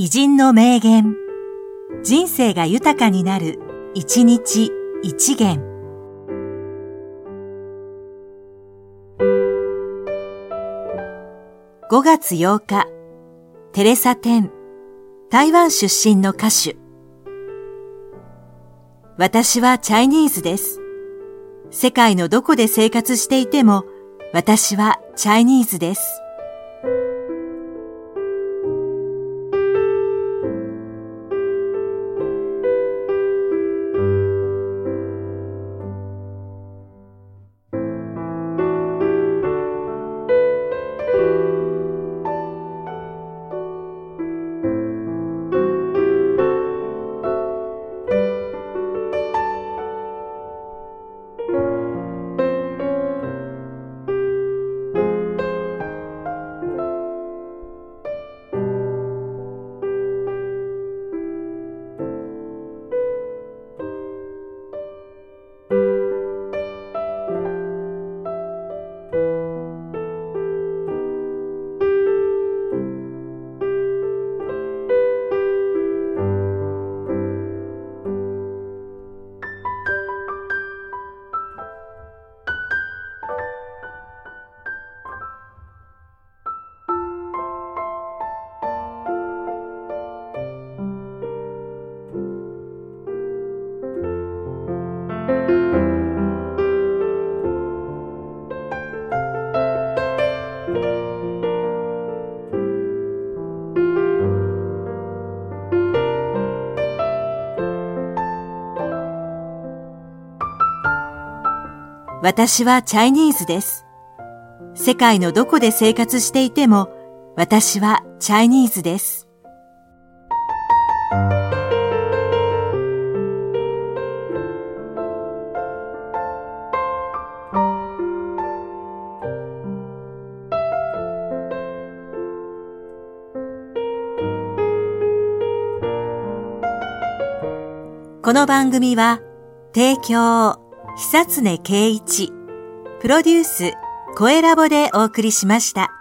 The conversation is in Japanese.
偉人の名言。人生が豊かになる、一日一元。5月8日、テレサ・テン、台湾出身の歌手。私はチャイニーズです。世界のどこで生活していても、私はチャイニーズです。私はチャイニーズです。世界のどこで生活していても、私はチャイニーズです。この番組は、提供、久常圭一、プロデュース、声ラボでお送りしました。